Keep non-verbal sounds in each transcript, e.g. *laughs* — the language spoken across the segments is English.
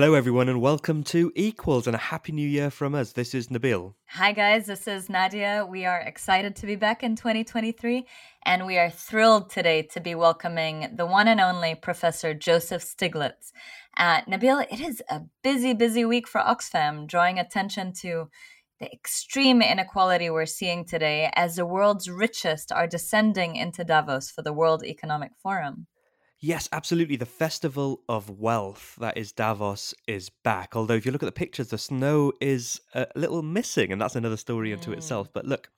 Hello, everyone, and welcome to Equals and a happy new year from us. This is Nabil. Hi, guys. This is Nadia. We are excited to be back in 2023, and we are thrilled today to be welcoming the one and only Professor Joseph Stiglitz. Uh, Nabil, it is a busy, busy week for Oxfam, drawing attention to the extreme inequality we're seeing today as the world's richest are descending into Davos for the World Economic Forum. Yes, absolutely. The festival of wealth that is Davos is back. Although, if you look at the pictures, the snow is a little missing, and that's another story unto mm. itself. But look,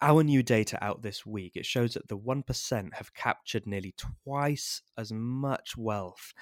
our new data out this week it shows that the 1% have captured nearly twice as much wealth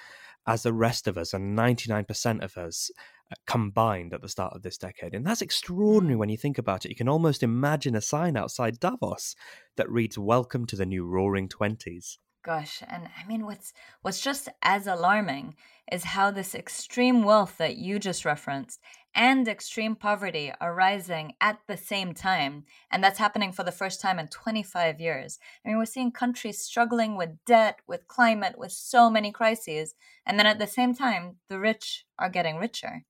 as the rest of us, and 99% of us uh, combined at the start of this decade. And that's extraordinary when you think about it. You can almost imagine a sign outside Davos that reads, Welcome to the new Roaring Twenties. Gosh, and I mean what's what's just as alarming is how this extreme wealth that you just referenced and extreme poverty are rising at the same time. And that's happening for the first time in 25 years. I mean, we're seeing countries struggling with debt, with climate, with so many crises. And then at the same time, the rich are getting richer.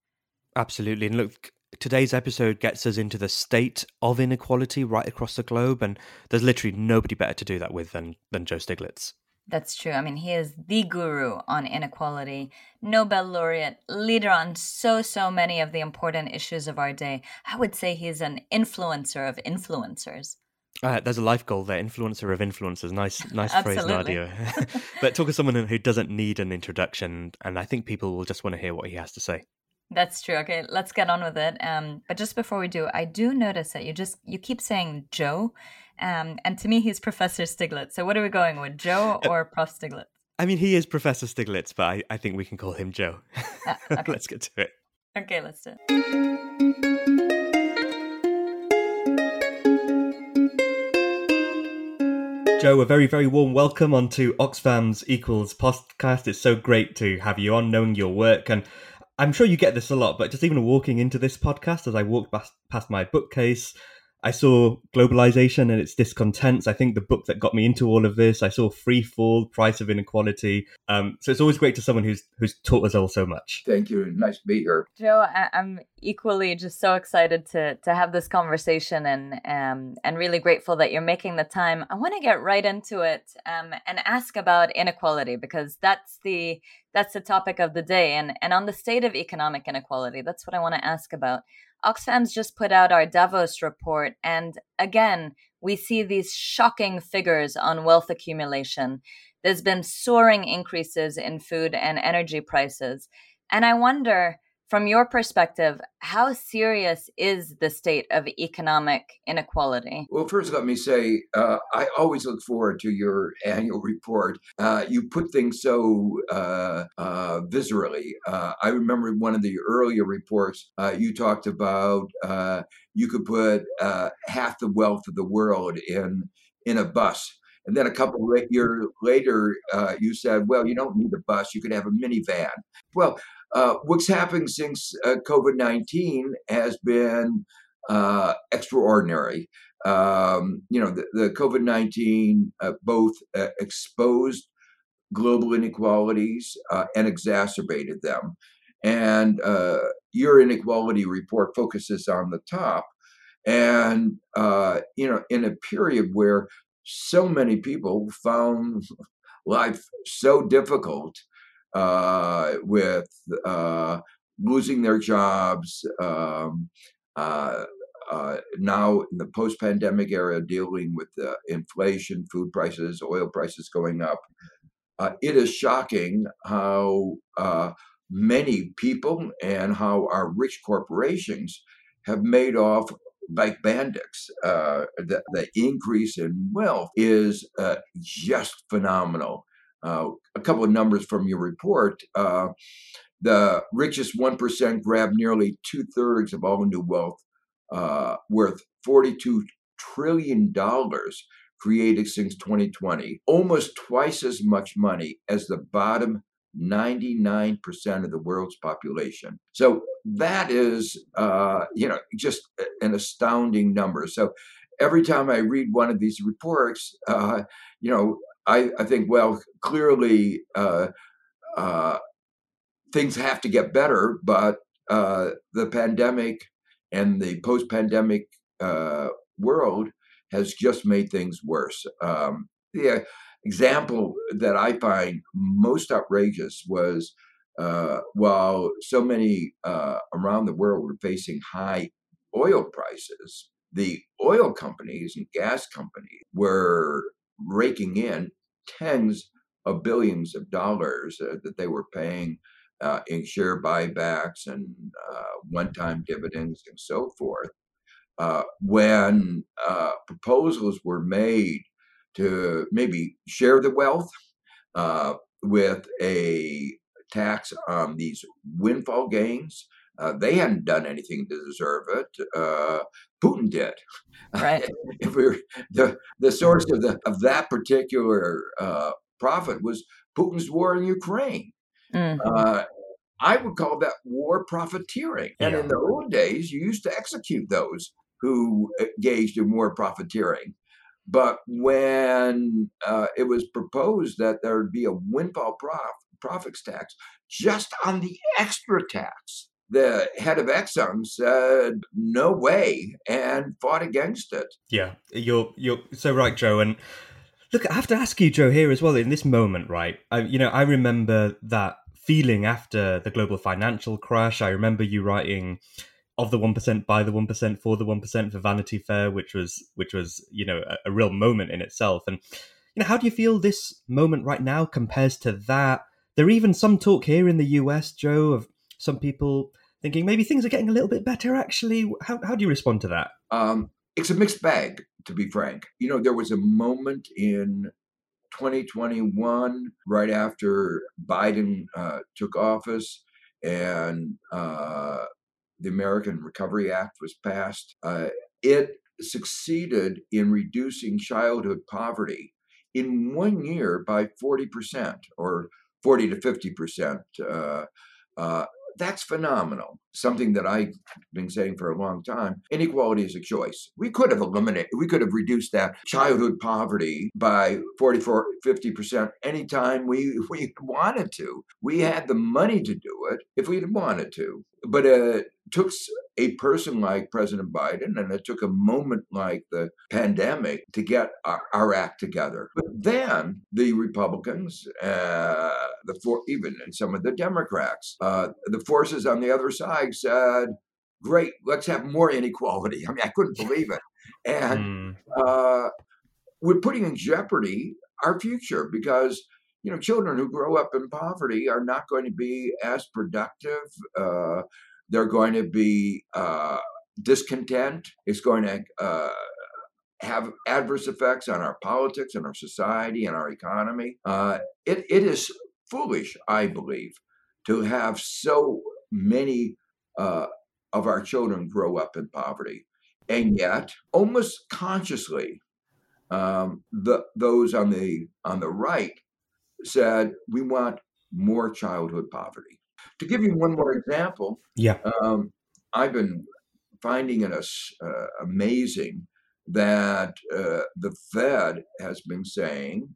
Absolutely. And look, today's episode gets us into the state of inequality right across the globe. And there's literally nobody better to do that with than, than Joe Stiglitz. That's true. I mean, he is the guru on inequality, Nobel laureate, leader on so, so many of the important issues of our day. I would say he's an influencer of influencers. Uh, there's a life goal there, influencer of influencers. Nice, *laughs* nice phrase, Nadia. *laughs* *laughs* but talk to someone who doesn't need an introduction, and I think people will just want to hear what he has to say. That's true. Okay, let's get on with it. Um, but just before we do, I do notice that you just you keep saying Joe, um, and to me he's Professor Stiglitz. So what are we going with, Joe uh, *laughs* or Prof Stiglitz? I mean, he is Professor Stiglitz, but I, I think we can call him Joe. Uh, *laughs* okay. let's get to it. Okay, let's do it. Joe, a very, very warm welcome onto Oxfam's Equals podcast. It's so great to have you on, knowing your work. And I'm sure you get this a lot, but just even walking into this podcast, as I walked past, past my bookcase, I saw globalization and its discontents. I think the book that got me into all of this. I saw Free Fall, Price of Inequality. Um, so it's always great to someone who's who's taught us all so much. Thank you. Nice to be here, Joe. I- am equally just so excited to to have this conversation and um, and really grateful that you're making the time. I want to get right into it um, and ask about inequality because that's the that's the topic of the day and and on the state of economic inequality. That's what I want to ask about. Oxfam's just put out our Davos report, and again, we see these shocking figures on wealth accumulation. There's been soaring increases in food and energy prices. And I wonder from your perspective, how serious is the state of economic inequality? Well, first, let me say uh, I always look forward to your annual report. Uh, you put things so uh, uh viscerally. Uh, I remember one of the earlier reports uh, you talked about you could put half the wealth of the world in in a bus. And then a couple of years later, you said, well, you don't need a bus, you could have a minivan. Well, uh, what's happened since uh, COVID 19 has been uh, extraordinary. Um, you know, the, the COVID 19 uh, both uh, exposed global inequalities uh, and exacerbated them. And your inequality report focuses on the top. And, you know, in a period where so many people found life so difficult uh, with uh, losing their jobs, um, uh, uh now in the post-pandemic era, dealing with inflation, food prices, oil prices going up. Uh, it is shocking how uh, many people and how our rich corporations have made off like bandits. Uh, the, the, increase in wealth is uh, just phenomenal. Uh, a couple of numbers from your report. Uh, the richest 1% grab nearly two thirds of all new wealth, uh, worth $42 trillion created since 2020, almost twice as much money as the bottom 99% of the world's population. So that is, uh, you know, just an astounding number. So every time I read one of these reports, uh, you know, I, I think, well, clearly uh, uh, things have to get better, but uh, the pandemic and the post-pandemic uh, world has just made things worse. Um, the example that I find most outrageous was uh, while so many uh, around the world were facing high oil prices, the oil companies and gas companies were raking in tens of billions of dollars uh, that they were paying uh, in share buybacks and uh, one time dividends and so forth. Uh, when proposals were made to maybe share the wealth uh, with a tax on these windfall gains, uh, they hadn't done anything to deserve it. Putin did. Right. *laughs* if we the the source of the of that particular profit was Putin's war in Ukraine. Mm-hmm. Uh, I would call that war profiteering. And yeah. in the old days, you used to execute those who engaged in war profiteering. But when uh, it was proposed that there would be a windfall prof- profits tax just on the extra tax, the head of Exxon said no way and fought against it. Yeah, you're you're so right, Joe. And Look, I have to ask you, Joe, here as well. In this moment, right? I, you know, I remember that feeling after the global financial crash. I remember you writing of the one percent, by the one percent, for the one percent for Vanity Fair, which was which was you know a, a, real moment in itself. And you know, how do you feel this moment right now compares to that? There are even some talk here in the US, Joe, of some people thinking maybe things are getting a little bit better. Actually, how how do you respond to that? Um, it's a mixed bag to be frank. You know, there was a moment in 2021, right after Biden uh, took office and uh, the American Recovery Act was passed. Uh, it succeeded in reducing childhood poverty in one year by 40% or 40 to 50%. Uh, uh, that's phenomenal. Something that I've been saying for a long time. Inequality is a choice. We could have eliminated, we could have reduced that childhood poverty by 44, 50% anytime we, *laughs* we wanted to. We had the money to do it if we wanted to. But it took a person like President Biden and it took a moment like the pandemic to get our, our act together. But then the Republicans, uh, the for, even and some of the Democrats, uh, the forces on the other side said, "Great, let's have more inequality." I mean, I couldn't believe it, and mm. uh, we're putting in jeopardy our future because you know, children who grow up in poverty are not going to be as productive. Uh, they're going to be uh, discontent. It's going to uh, have adverse effects on our politics and our society and our economy. Uh, it, it is foolish, I believe, to have so many uh, of our children grow up in poverty. And yet, almost consciously, um, the, those on the on the right said we want more childhood poverty. To give you one more example, yeah, um, I've been finding it uh, amazing that uh, the Fed has been saying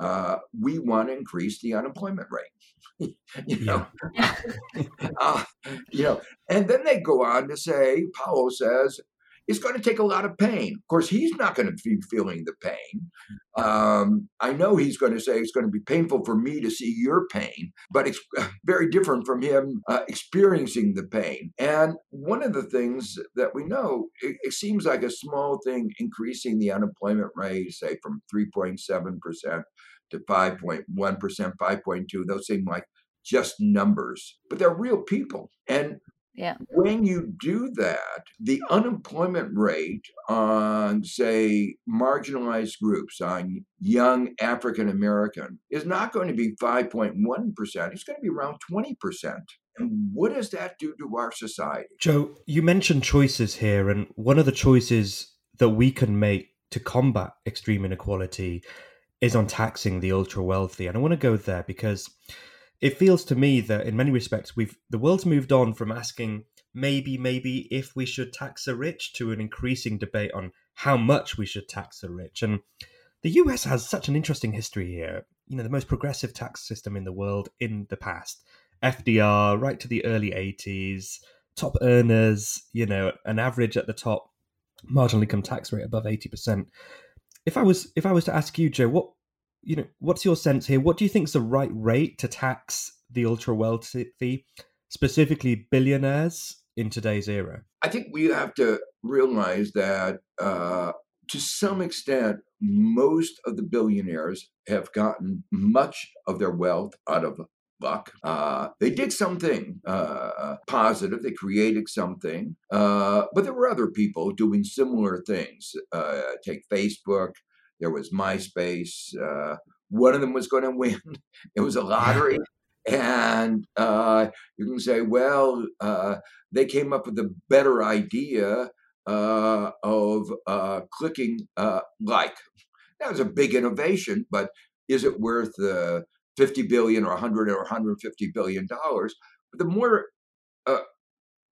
uh, we want to increase the unemployment rate. *laughs* you know, *laughs* uh, you know, and then they go on to say, Powell says it's going to take a lot of pain. Of course, he's not going to be feeling the pain. Um, I know he's going to say it's going to be painful for me to see your pain, but it's very different from him uh, experiencing the pain. And one of the things that we know, it, it seems like a small thing increasing the unemployment rate, say from 3.7% to 5.1%, 5.2, those seem like just numbers, but they're real people. And yeah. When you do that, the unemployment rate on, say, marginalized groups, on young African American, is not going to be 5.1%. It's going to be around 20%. And what does that do to our society? Joe, you mentioned choices here, and one of the choices that we can make to combat extreme inequality is on taxing the ultra wealthy. And I want to go there because it feels to me that in many respects we've the world's moved on from asking maybe maybe if we should tax the rich to an increasing debate on how much we should tax the rich. And the US has such an interesting history here. You know the most progressive tax system in the world in the past. FDR right to the early 80s, top earners, you know, an average at the top, marginal income tax rate above 80%. If I was if I was to ask you, Joe, what you know, what's your sense here? What do you think is the right rate to tax the ultra wealthy, specifically billionaires in today's era? I think we have to realize that uh, to some extent, most of the billionaires have gotten much of their wealth out of luck. Uh, they did something uh, positive. They created something, uh, but there were other people doing similar things. Uh, take Facebook. There was MySpace. Uh, one of them was going to win. *laughs* It was a lottery. *laughs* And uh, you can say, well, they came up with a better idea of clicking like. That was a big innovation, but is it worth the 50 billion or 100 or 150 billion dollars? But the more uh,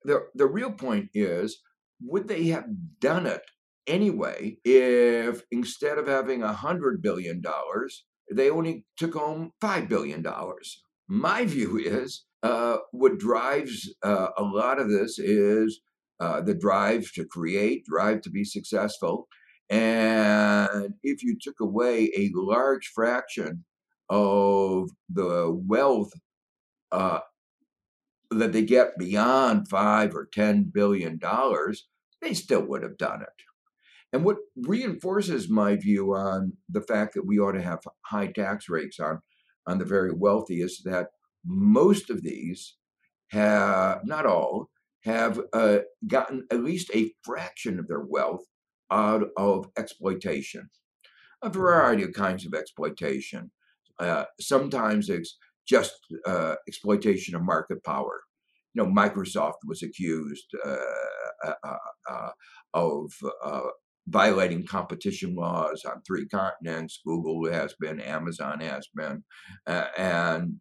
the the real point is, would they have done it anyway if instead of having a hundred billion dollars, they only took home five billion dollars? My *laughs* view is uh, what drives uh, a lot of this is uh, the drive to create, drive to be successful. And if you took away a large fraction of the wealth uh, that they get beyond five or ten billion dollars, they still would have done it. And what reinforces my view on the fact that we ought to have high tax rates on, on the very wealthy is that most of these have, not all, have uh, gotten at least a fraction of their wealth out of exploitation. A mm-hmm. variety of kinds of exploitation. Uh, sometimes it's just uh, exploitation of market power. You know, Microsoft was accused uh, uh, uh, of violating competition laws on three continents. Google has been, Amazon has been, and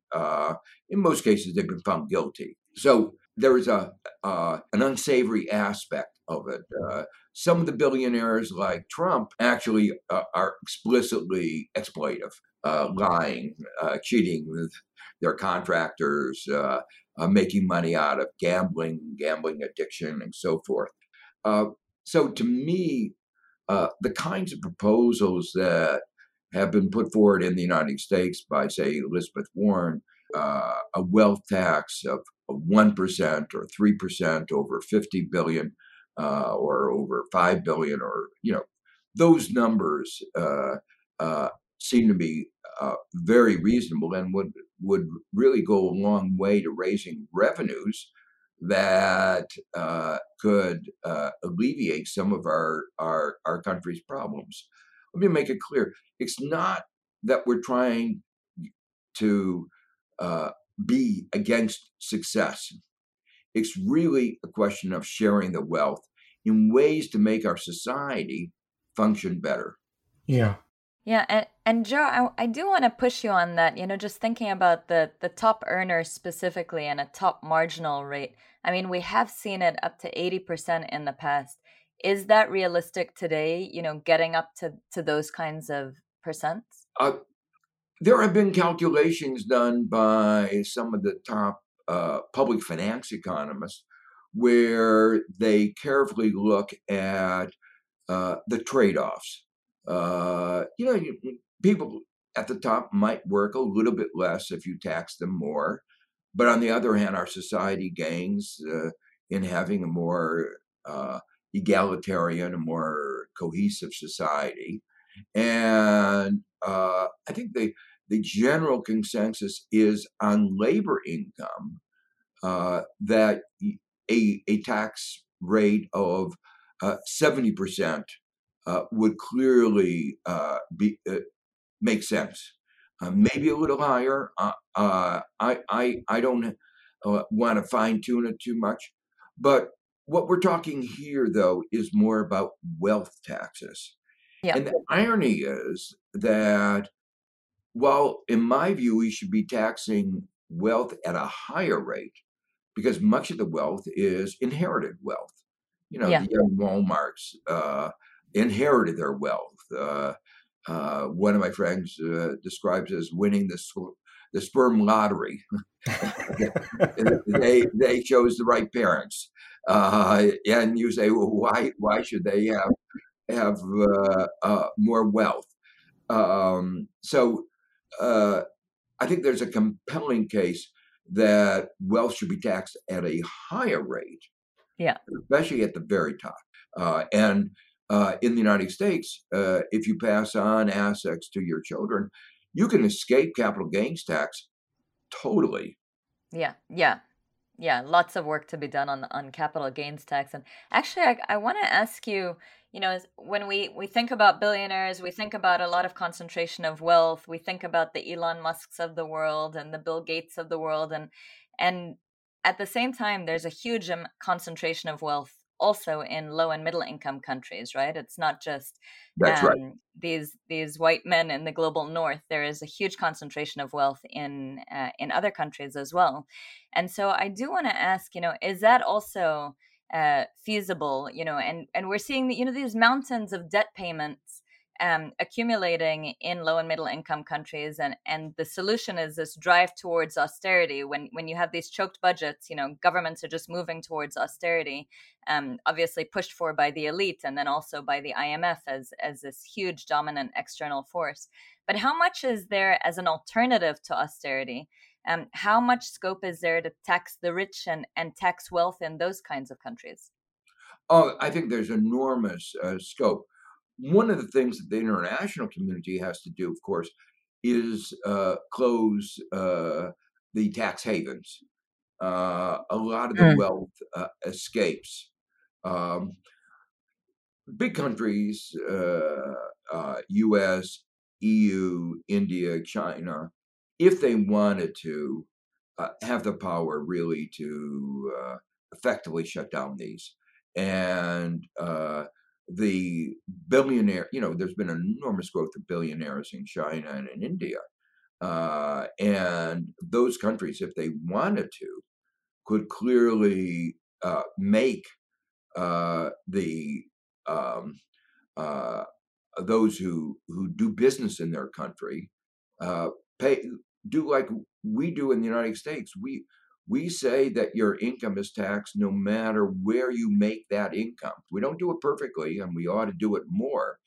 in most cases they've been found guilty. So there is a uh, an unsavory aspect of it. Uh, some of the billionaires, like Trump, actually uh, are explicitly exploitive, uh, lying, uh, cheating with their contractors, uh, making money out of gambling, gambling addiction, and so forth. so, to me, the kinds of proposals that have been put forward in the United States by, say, Elizabeth Warren, a wealth tax of 1% or 3% over 50 billion uh, or over 5 billion or you know those numbers uh, uh, seem to be uh, very reasonable and would would really go a long way to raising revenues that uh, could uh, alleviate some of our, our our country's problems. Let me make it clear: it's not that we're trying to be against success. It's really a question of sharing the wealth in ways to make our society function better. Yeah. Yeah, and, and Joe, I, I do want to push you on that. You know, just thinking about the the top earners specifically and a top marginal rate. I mean, we have seen it up to eighty percent in the past. Is that realistic today? You know, getting up to to those kinds of percents. Uh, there have been calculations done by some of the top uh, public finance economists where they carefully look at uh, the trade offs. Uh, you know, people at the top might work a little bit less if you tax them more. But on the other hand, our society gains uh, in having a more uh, egalitarian, a more cohesive society. And uh, I think the the general consensus is on labor income uh, that a, a tax rate of uh, 70% uh, would clearly uh, be uh, make sense. Uh, maybe a little higher. I, I, I don't want to fine tune it too much. But what we're talking here, though, is more about wealth taxes. Yeah. And the irony is that while, in my view, we should be taxing wealth at a higher rate because much of the wealth is inherited wealth. You know, yeah. the young Walmarts uh, inherited their wealth. Uh, uh, one of my friends uh, describes as winning the, sw- the sperm lottery. *laughs* they they chose the right parents, uh, and you say, well, why why should they have have uh, uh, more wealth? Um, so uh, I think there's a compelling case that wealth should be taxed at a higher rate. Yeah, especially at the very top. Uh, and uh, in the United States, uh, if you pass on assets to your children, you can escape capital gains tax totally. Yeah, yeah, yeah. Lots of work to be done on on capital gains tax. And actually, I, I want to ask you. You know, when we we think about billionaires, we think about a lot of concentration of wealth. We think about the Elon Musk's of the world and the Bill Gates of the world, and and at the same time, there's a huge concentration of wealth also in low and middle income countries right? It's not just That's um, right. these these white men in the global north. There is a huge concentration of wealth in uh, in other countries as well. And so i do want to ask you know is that also uh, feasible you know and and we're seeing that you know these mountains of debt payments um, accumulating in low and middle income countries and and the solution is this drive towards austerity. When when you have these choked budgets you know governments are just moving towards austerity um, obviously pushed for by the elite and then also by the IMF as as this huge dominant external force. But how much is there as an alternative to austerity? Um, how much scope is there to tax the rich and, and tax wealth in those kinds of countries? Oh, I think there's enormous uh, scope one of the things that the international community has to do, of course, is uh, close uh, the tax havens. Uh, a lot of the mm. wealth uh, escapes. Um, big countries, US, uh, EU, India, China, if they wanted to, uh, have the power really to effectively shut down these. And the billionaire, you know, there's been enormous growth of billionaires in China and in India. Uh, and those countries, if they wanted to, could clearly uh, make uh, the um, uh, those who who do business in their country uh, pay do like we do in the United States. We we say that your income is taxed no matter where you make that income. We don't do it perfectly, and we ought to do it more.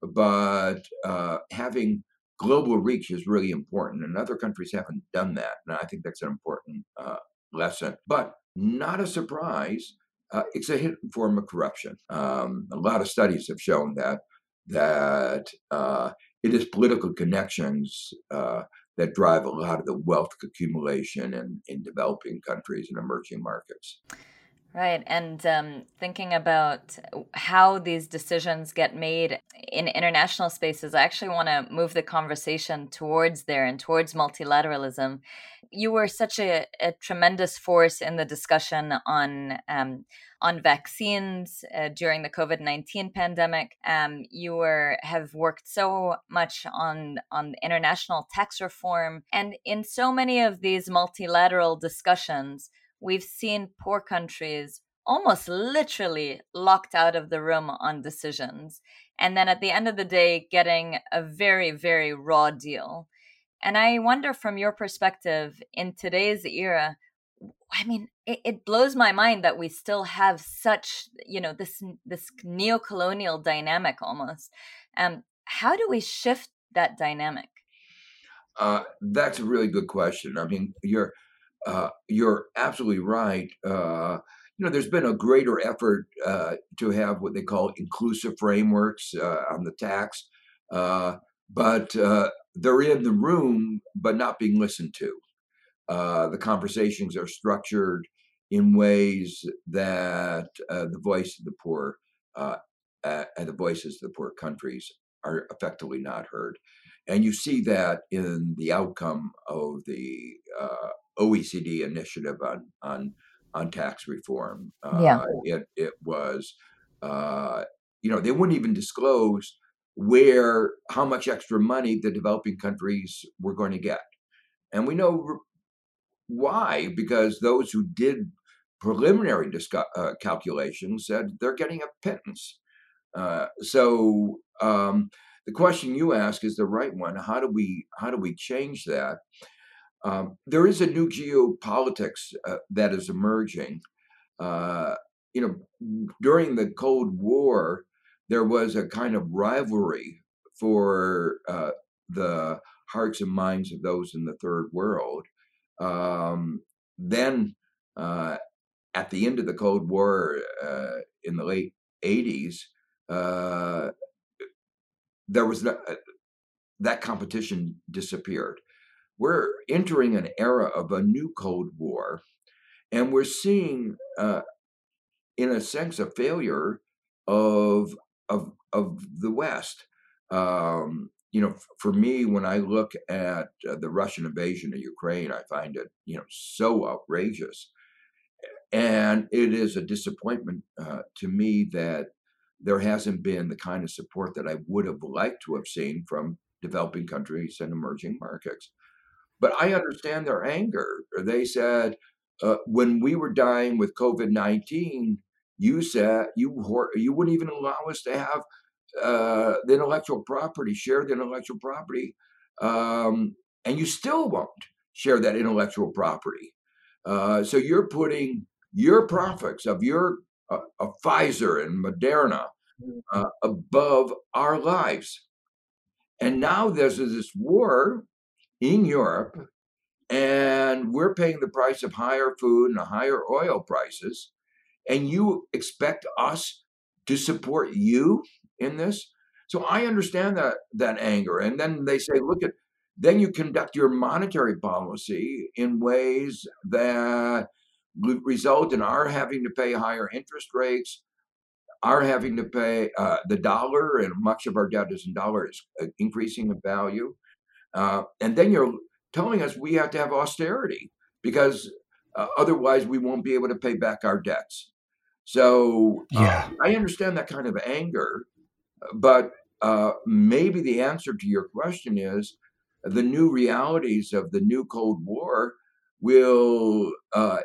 But uh, having global reach is really important, and other countries haven't done that. And I think that's an important uh, lesson. But not a surprise. Uh, it's a hidden form of corruption. Um, a lot of studies have shown that that uh, it is political connections uh, that drive a lot of the wealth accumulation in, in developing countries and emerging markets. Right. And um, thinking about how these decisions get made in international spaces, I actually want to move the conversation towards there and towards multilateralism. You were such a, a tremendous force in the discussion on um, on vaccines uh, during the COVID nineteen pandemic. Um, you were have worked so much on on international tax reform, and in so many of these multilateral discussions, we've seen poor countries almost literally locked out of the room on decisions, and then at the end of the day, getting a very very raw deal. And I wonder, from your perspective, in today's era I mean, it, it, blows my mind that we still have such, you know, this this neo-colonial dynamic almost. Um, how do we shift that dynamic? Uh, that's a really good question. I mean, you're uh, you're absolutely right. Uh, you know, there's been a greater effort uh, to have what they call inclusive frameworks uh, on the tax, uh, but they're in the room, but not being listened to. Uh, the conversations are structured in ways that uh, the voice of the poor uh, and the voices of the poor countries are effectively not heard. And you see that in the outcome of the uh, OECD initiative on, on, on tax reform. yeah. It, it was, you know, they wouldn't even disclose where how much extra money the developing countries were going to get. And we know why? Because those who did preliminary discuss, uh, calculations said they're getting a pittance. Uh, so um, the question you ask is the right one. How do we how do we change that? Um, there is a new geopolitics uh, that is emerging. Uh, you know, during the Cold War, there was a kind of rivalry for uh, the hearts and minds of those in the third world. Um, then, uh, at the end of the Cold War uh, in the late 80s, uh, there was that competition disappeared. We're entering an era of a new Cold War, and we're seeing, uh, in a sense, a failure of of of the West. Um, you know, for me, when I look at uh, the Russian invasion of Ukraine, I find it, you know, so outrageous, and it is a disappointment uh, to me that there hasn't been the kind of support that I would have liked to have seen from developing countries and emerging markets. But I understand their anger. They said, uh, when we were dying with COVID 19, you said you, you wouldn't even allow us to have uh, the intellectual property, share the intellectual property, um, and you still won't share that intellectual property. Uh, so you're putting your profits of your uh, of Pfizer and Moderna mm. uh, above our lives. And now there's this war in Europe, and we're paying the price of higher food and higher oil prices. And you expect us to support you in this? So I understand that that anger. And then they say, look at then you conduct your monetary policy in ways that result in our having to pay higher interest rates, our having to pay uh, the dollar, and much of our debt is in dollars, uh, increasing in value. Uh, and then you're telling us we have to have austerity because uh, otherwise we won't be able to pay back our debts. So uh, yeah. I understand that kind of anger, but uh, maybe the answer to your question is the new realities of the new Cold War will uh,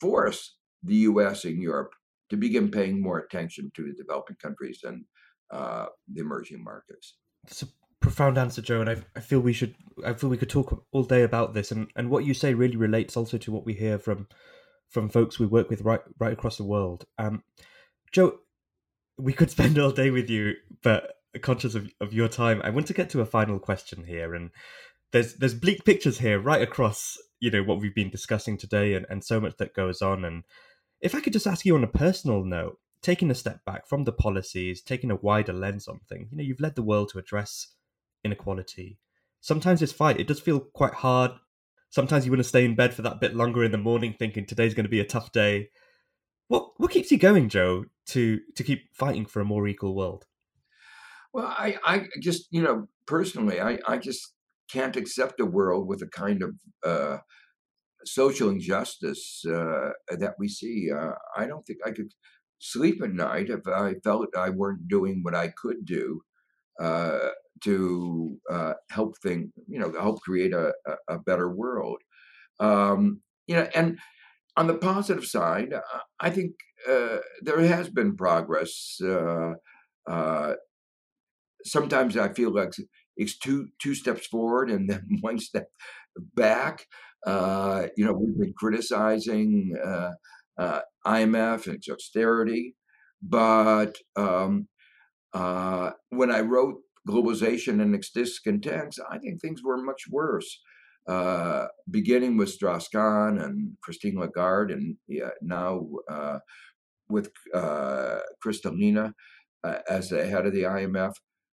force the U.S. and Europe to begin paying more attention to the developing countries and uh, the emerging markets. It's a profound answer, Joe, and I, I feel we should. I feel we could talk all day about this, and, and what you say really relates also to what we hear from from folks we work with right right across the world. Um, Joe, we could spend all day with you, but conscious of, of your time, I want to get to a final question here, and there's there's bleak pictures here right across you know what we've been discussing today and, and so much that goes on and if i could just ask you on a personal note taking a step back from the policies taking a wider lens on things you know you've led the world to address inequality. Sometimes this fight it does feel quite hard. Sometimes you want to stay in bed for that bit longer in the morning thinking today's going to be a tough day. What what keeps you going joe to to keep fighting for a more equal world? Well i i just you know personally i i just can't accept a world with a kind of uh, social injustice uh, that we see. Uh, I don't think I could sleep at night if I felt I weren't doing what I could do uh, to uh, help thing, you know, help create a, a better world. Um, you know, and on the positive side, I think uh, there has been progress. sometimes I feel like it's two two steps forward and then *laughs* one step back. Uh, you know, we've been criticizing uh, uh, IMF and its austerity, but um, uh, when I wrote Globalization and Its Discontents, I think things were much worse. Uh, beginning with Strauss-Kahn and Christine Lagarde, and yeah, now uh, with Kristalina as the head of the IMF.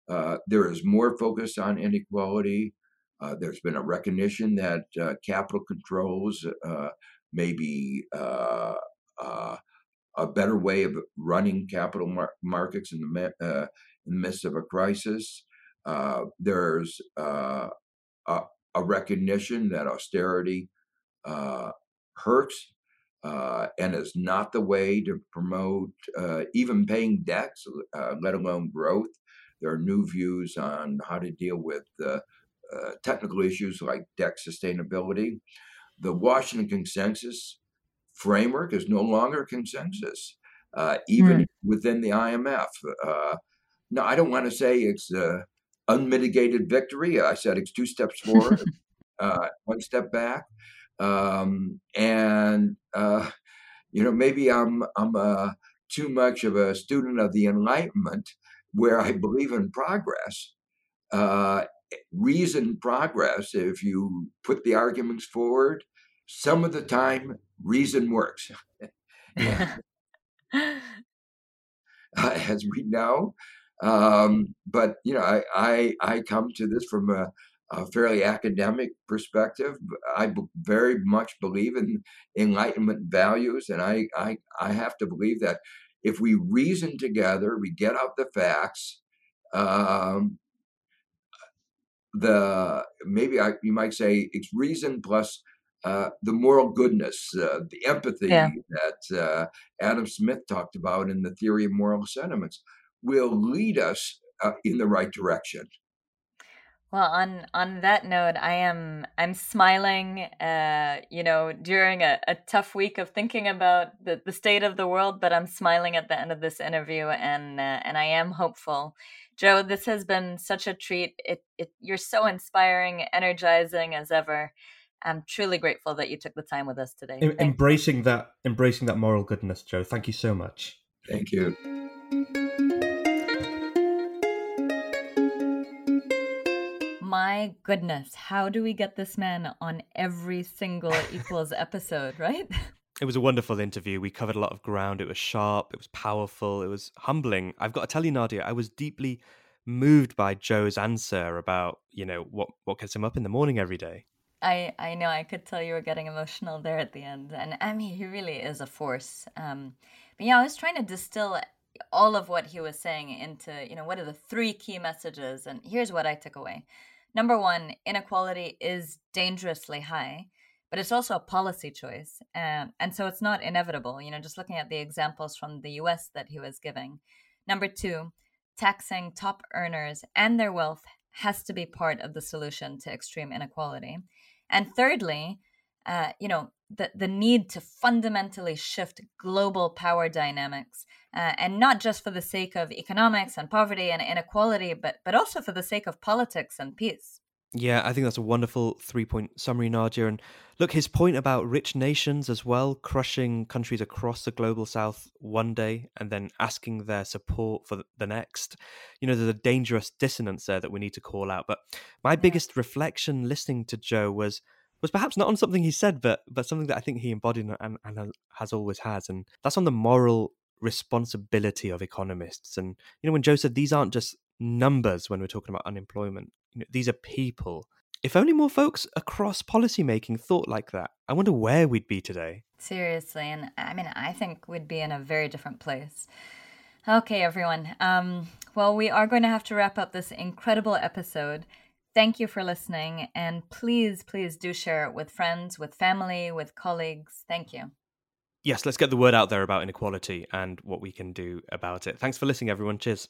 Uh, there is more focus on inequality. Uh, there's been a recognition that uh, capital controls uh, may be uh, a better way of running capital mar- markets in the, in the midst of a crisis. there's a, a, recognition that austerity hurts uh, and is not the way to promote uh, even paying debts, uh, let alone growth. There are new views on how to deal with uh, technical issues like debt sustainability. The Washington Consensus framework is no longer consensus, uh, even mm. within the IMF. Uh, no, I don't want to say it's unmitigated victory. I said it's two steps *laughs* forward. uh, one step back, um, and uh, you know maybe I'm I'm uh, too much of a student of the Enlightenment, where I believe in progress. Uh, reason progress, if you put the arguments forward, some of the time reason works. *laughs* *laughs* *laughs* as we know. Um, but you know, I, I, I come to this from a, a fairly academic perspective. I b- very much believe in Enlightenment values, and I, I I have to believe that if we reason together, we get out the facts. Um, the maybe I, you might say it's reason plus uh, the moral goodness, uh, the empathy yeah. that uh, Adam Smith talked about in the theory of moral sentiments will lead us uh, in the right direction. Well, on on that note, I am I'm smiling. Uh, you know, during a, a tough week of thinking about the, the state of the world, but I'm smiling at the end of this interview, and uh, and I am hopeful. Joe, this has been such a treat. It, it you're so inspiring, energizing as ever. I'm truly grateful that you took the time with us today. Em- embracing you. that, embracing that moral goodness, Joe. Thank you so much. Thank you. My goodness, how do we get this man on every single *laughs* Equals episode, right? It was a wonderful interview. We covered a lot of ground. It was sharp, it was powerful, it was humbling. I've got to tell you, Nadia, I was deeply moved by Joe's answer about, you know, what, what gets him up in the morning every day. I I know I could tell you were getting emotional there at the end, and I mean he really is a force. Um, but yeah, I was trying to distill all of what he was saying into you know what are the three key messages, and here's what I took away. Number one, inequality is dangerously high, but it's also a policy choice, um, and so it's not inevitable. You know, just looking at the examples from the U.S. that he was giving. Number two, taxing top earners and their wealth has to be part of the solution to extreme inequality. And thirdly, uh, you know, the, the need to fundamentally shift global power dynamics, uh, and not just for the sake of economics and poverty and inequality, but, but also for the sake of politics and peace. Yeah, I think that's a wonderful three point summary, Nadia. And look, his point about rich nations as well, crushing countries across the global south one day and then asking their support for the next. You know, there's a dangerous dissonance there that we need to call out. But my biggest reflection listening to Joe was was perhaps not on something he said, but but something that I think he embodied and, and has always has, and that's on the moral responsibility of economists. And you know, when Joe said these aren't just numbers when we're talking about unemployment, you know, these are people. If only more folks across policymaking thought like that, I wonder where we'd be today. Seriously, and I mean, I think we'd be in a very different place. Okay, everyone. Um, well, we are going to have to wrap up this incredible episode. Thank you for listening, and please, please do share it with friends, with family, with colleagues. Thank you. Yes, let's get the word out there about inequality and what we can do about it. Thanks for listening, everyone. Cheers.